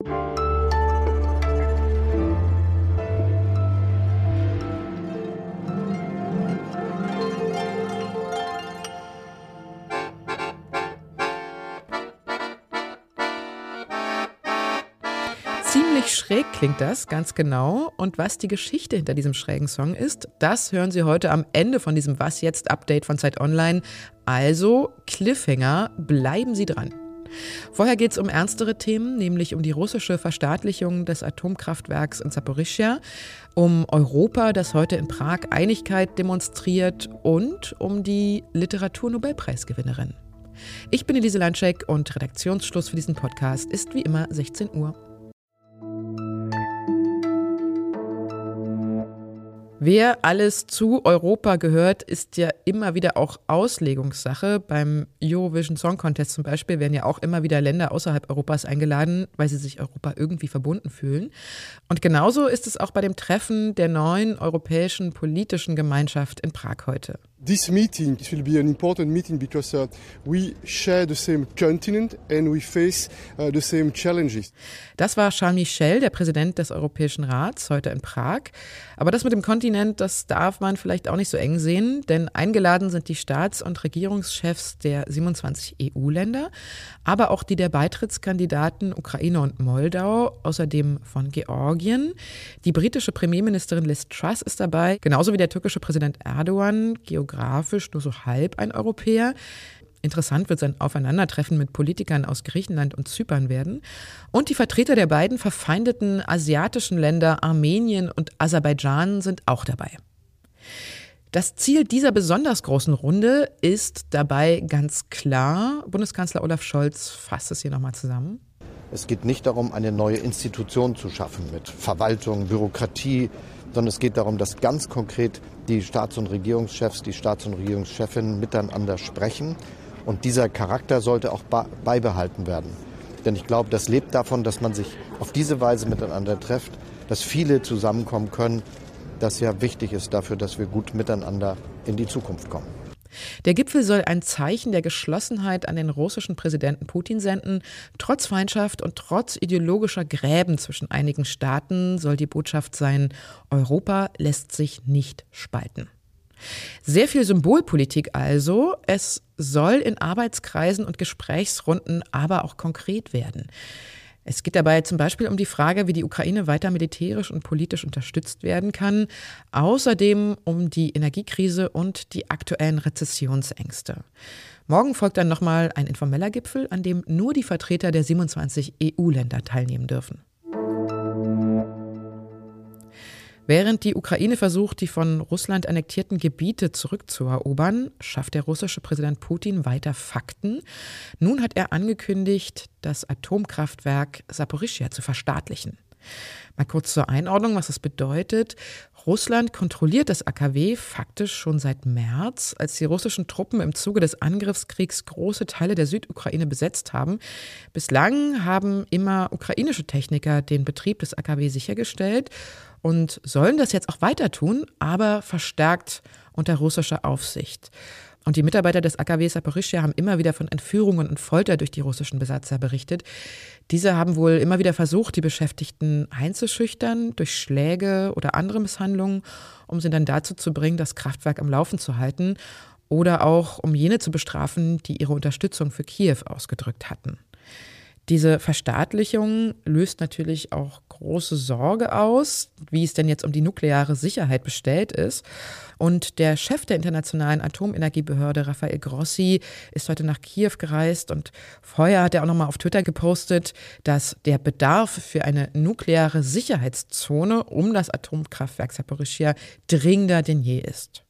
Ziemlich schräg klingt das, ganz genau. Und was die Geschichte hinter diesem schrägen Song ist, das hören Sie heute am Ende von diesem Was jetzt Update von Zeit Online. Also Cliffhanger, bleiben Sie dran. Vorher geht es um ernstere Themen, nämlich um die russische Verstaatlichung des Atomkraftwerks in Saporischschja, um Europa, das heute in Prag Einigkeit demonstriert und um die Literaturnobelpreisgewinnerin. Ich bin Elise Landschek und Redaktionsschluss für diesen Podcast ist wie immer 16 Uhr. Wer alles zu Europa gehört, ist ja immer wieder auch Auslegungssache. Beim Eurovision Song Contest zum Beispiel werden ja auch immer wieder Länder außerhalb Europas eingeladen, weil sie sich Europa irgendwie verbunden fühlen. Und genauso ist es auch bei dem Treffen der neuen europäischen politischen Gemeinschaft in Prag heute. This meeting this will be an important meeting because uh, we share the same continent and we face uh, the same challenges. Das war Charles Michel, der Präsident des Europäischen Rats, heute in Prag. Aber das mit dem Kontinent, das darf man vielleicht auch nicht so eng sehen, denn eingeladen sind die Staats- und Regierungschefs der 27 EU-Länder, aber auch die der Beitrittskandidaten Ukraine und Moldau, außerdem von Georgien. Die britische Premierministerin Liz Truss ist dabei, genauso wie der türkische Präsident Erdogan, geografisch nur so halb ein Europäer. Interessant wird sein Aufeinandertreffen mit Politikern aus Griechenland und Zypern werden. Und die Vertreter der beiden verfeindeten asiatischen Länder Armenien und Aserbaidschan sind auch dabei. Das Ziel dieser besonders großen Runde ist dabei ganz klar. Bundeskanzler Olaf Scholz fasst es hier nochmal zusammen. Es geht nicht darum, eine neue Institution zu schaffen mit Verwaltung, Bürokratie, sondern es geht darum, dass ganz konkret die Staats- und Regierungschefs, die Staats- und Regierungschefinnen miteinander sprechen. Und dieser Charakter sollte auch beibehalten werden. Denn ich glaube, das lebt davon, dass man sich auf diese Weise miteinander trifft, dass viele zusammenkommen können, das ja wichtig ist dafür, dass wir gut miteinander in die Zukunft kommen. Der Gipfel soll ein Zeichen der Geschlossenheit an den russischen Präsidenten Putin senden. Trotz Feindschaft und trotz ideologischer Gräben zwischen einigen Staaten soll die Botschaft sein, Europa lässt sich nicht spalten. Sehr viel Symbolpolitik also. Es soll in Arbeitskreisen und Gesprächsrunden aber auch konkret werden. Es geht dabei zum Beispiel um die Frage, wie die Ukraine weiter militärisch und politisch unterstützt werden kann. Außerdem um die Energiekrise und die aktuellen Rezessionsängste. Morgen folgt dann nochmal ein informeller Gipfel, an dem nur die Vertreter der 27 EU-Länder teilnehmen dürfen. Während die Ukraine versucht, die von Russland annektierten Gebiete zurückzuerobern, schafft der russische Präsident Putin weiter Fakten. Nun hat er angekündigt, das Atomkraftwerk Saporischschja zu verstaatlichen. Mal kurz zur Einordnung, was das bedeutet. Russland kontrolliert das AKW faktisch schon seit März, als die russischen Truppen im Zuge des Angriffskriegs große Teile der Südukraine besetzt haben. Bislang haben immer ukrainische Techniker den Betrieb des AKW sichergestellt und sollen das jetzt auch weiter tun, aber verstärkt unter russischer Aufsicht. Und die Mitarbeiter des AKW Saporischschja haben immer wieder von Entführungen und Folter durch die russischen Besatzer berichtet. Diese haben wohl immer wieder versucht, die Beschäftigten einzuschüchtern durch Schläge oder andere Misshandlungen, um sie dann dazu zu bringen, das Kraftwerk am Laufen zu halten oder auch um jene zu bestrafen, die ihre Unterstützung für Kiew ausgedrückt hatten. Diese Verstaatlichung löst natürlich auch große Sorge aus, wie es denn jetzt um die nukleare Sicherheit bestellt ist. Und der Chef der Internationalen Atomenergiebehörde, Rafael Grossi, ist heute nach Kiew gereist und vorher hat er auch nochmal auf Twitter gepostet, dass der Bedarf für eine nukleare Sicherheitszone um das Atomkraftwerk Saporischia dringender denn je ist.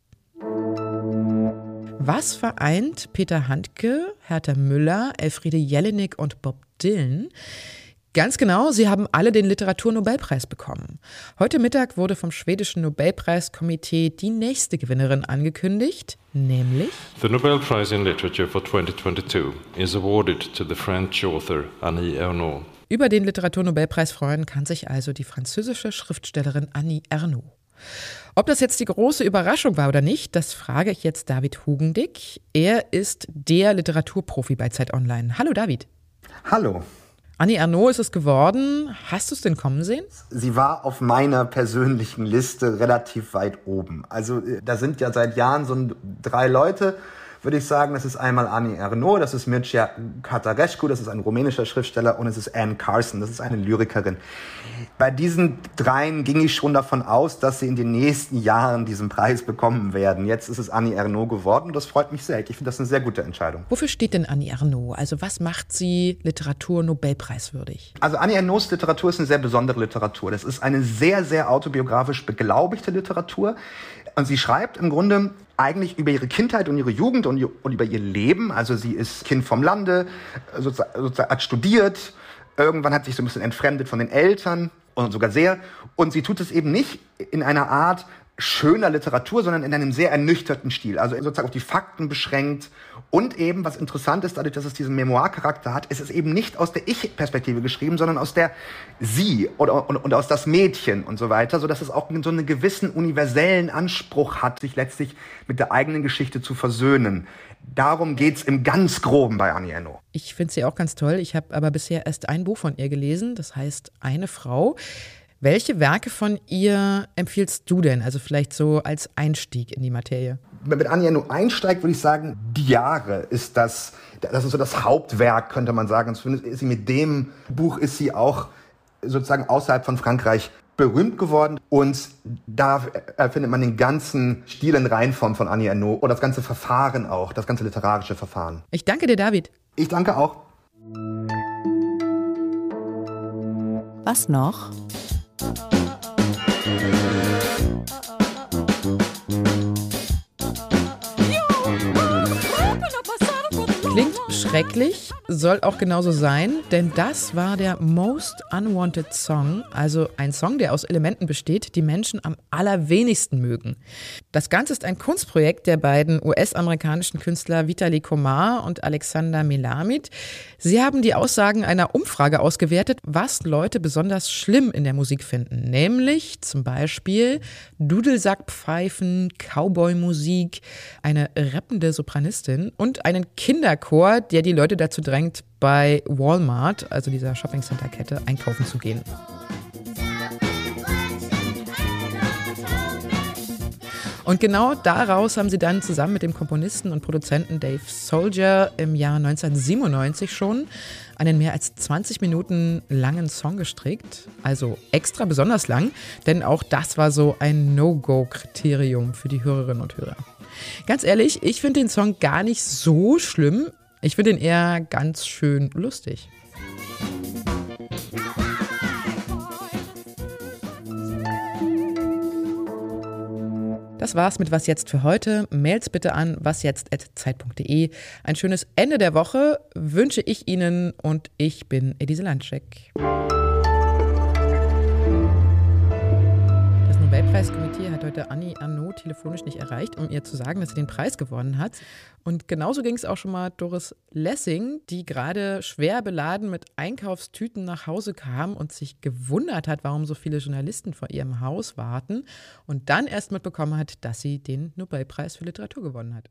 Was vereint Peter Handke, Hertha Müller, Elfriede Jelinek und Bob Dylan? Ganz genau, sie haben alle den Literaturnobelpreis bekommen. Heute Mittag wurde vom schwedischen Nobelpreiskomitee die nächste Gewinnerin angekündigt, nämlich The Nobel Prize in Literature for 2022 is awarded to the French author Annie Ernaux. Über den Literaturnobelpreis freuen kann sich also die französische Schriftstellerin Annie Ernaux. Ob das jetzt die große Überraschung war oder nicht, das frage ich jetzt David Hugendick. Er ist der Literaturprofi bei Zeit Online. Hallo David. Hallo. Annie Ernaux ist es geworden. Hast du es denn kommen sehen? Sie war auf meiner persönlichen Liste relativ weit oben. Also äh, da sind ja seit Jahren so drei Leute, würde ich sagen, das ist einmal Annie Ernaux, das ist Mircea Catarescu, das ist ein rumänischer Schriftsteller und es ist Anne Carson, das ist eine Lyrikerin. Bei diesen dreien ging ich schon davon aus, dass sie in den nächsten Jahren diesen Preis bekommen werden. Jetzt ist es Annie Ernaux geworden und das freut mich sehr. Ich finde das eine sehr gute Entscheidung. Wofür steht denn Annie Ernaux? Also was macht sie Literatur-Nobelpreiswürdig? Also Annie Ernaux Literatur ist eine sehr besondere Literatur. Das ist eine sehr, sehr autobiografisch beglaubigte Literatur. Und sie schreibt im Grunde eigentlich über ihre Kindheit und ihre Jugend und, und über ihr Leben. Also sie ist Kind vom Lande, sozusagen, hat studiert, irgendwann hat sich so ein bisschen entfremdet von den Eltern und sogar sehr. Und sie tut es eben nicht in einer Art, schöner Literatur, sondern in einem sehr ernüchterten Stil. Also sozusagen auf die Fakten beschränkt. Und eben, was interessant ist, dadurch, dass es diesen Memoir-Charakter hat, ist es eben nicht aus der Ich-Perspektive geschrieben, sondern aus der Sie oder, und, und aus das Mädchen und so weiter, so dass es auch so einen gewissen universellen Anspruch hat, sich letztlich mit der eigenen Geschichte zu versöhnen. Darum geht's im ganz Groben bei Annie Ernaux. Ich finde sie auch ganz toll. Ich habe aber bisher erst ein Buch von ihr gelesen, das heißt Eine Frau. Welche Werke von ihr empfiehlst du denn? Also vielleicht so als Einstieg in die Materie. Wenn mit Anja nur einsteigt, würde ich sagen, Die Jahre ist das, das ist so das Hauptwerk, könnte man sagen. Und ist sie mit dem Buch ist sie auch sozusagen außerhalb von Frankreich berühmt geworden und da findet man den ganzen Stil in Reinform von Annie Ernaux und das ganze Verfahren auch, das ganze literarische Verfahren. Ich danke dir, David. Ich danke auch. Was noch? Klingt schrecklich, soll auch genauso sein, denn das war der Most Unwanted Song, also ein Song, der aus Elementen besteht, die Menschen am allerwenigsten mögen. Das Ganze ist ein Kunstprojekt der beiden US-amerikanischen Künstler Vitali Komar und Alexander Melamid. Sie haben die Aussagen einer Umfrage ausgewertet, was Leute besonders schlimm in der Musik finden, nämlich zum Beispiel Dudelsackpfeifen, Cowboy-Musik, eine rappende Sopranistin und einen Kinderchor, der die Leute dazu drängt, bei Walmart, also dieser Shoppingcenter-Kette, einkaufen zu gehen. Und genau daraus haben sie dann zusammen mit dem Komponisten und Produzenten Dave Soldier im Jahr 1997 schon einen mehr als 20 Minuten langen Song gestrickt. Also extra besonders lang, denn auch das war so ein No-Go-Kriterium für die Hörerinnen und Hörer. Ganz ehrlich, ich finde den Song gar nicht so schlimm. Ich finde ihn eher ganz schön lustig. Das war's mit Was jetzt für heute. Mails bitte an wasjetzt.zeit.de. Ein schönes Ende der Woche wünsche ich Ihnen und ich bin Elise Nobelpreiskomitee hat heute Annie Arnaud telefonisch nicht erreicht, um ihr zu sagen, dass sie den Preis gewonnen hat. Und genauso ging es auch schon mal Doris Lessing, die gerade schwer beladen mit Einkaufstüten nach Hause kam und sich gewundert hat, warum so viele Journalisten vor ihrem Haus warten und dann erst mitbekommen hat, dass sie den Nobelpreis für Literatur gewonnen hat.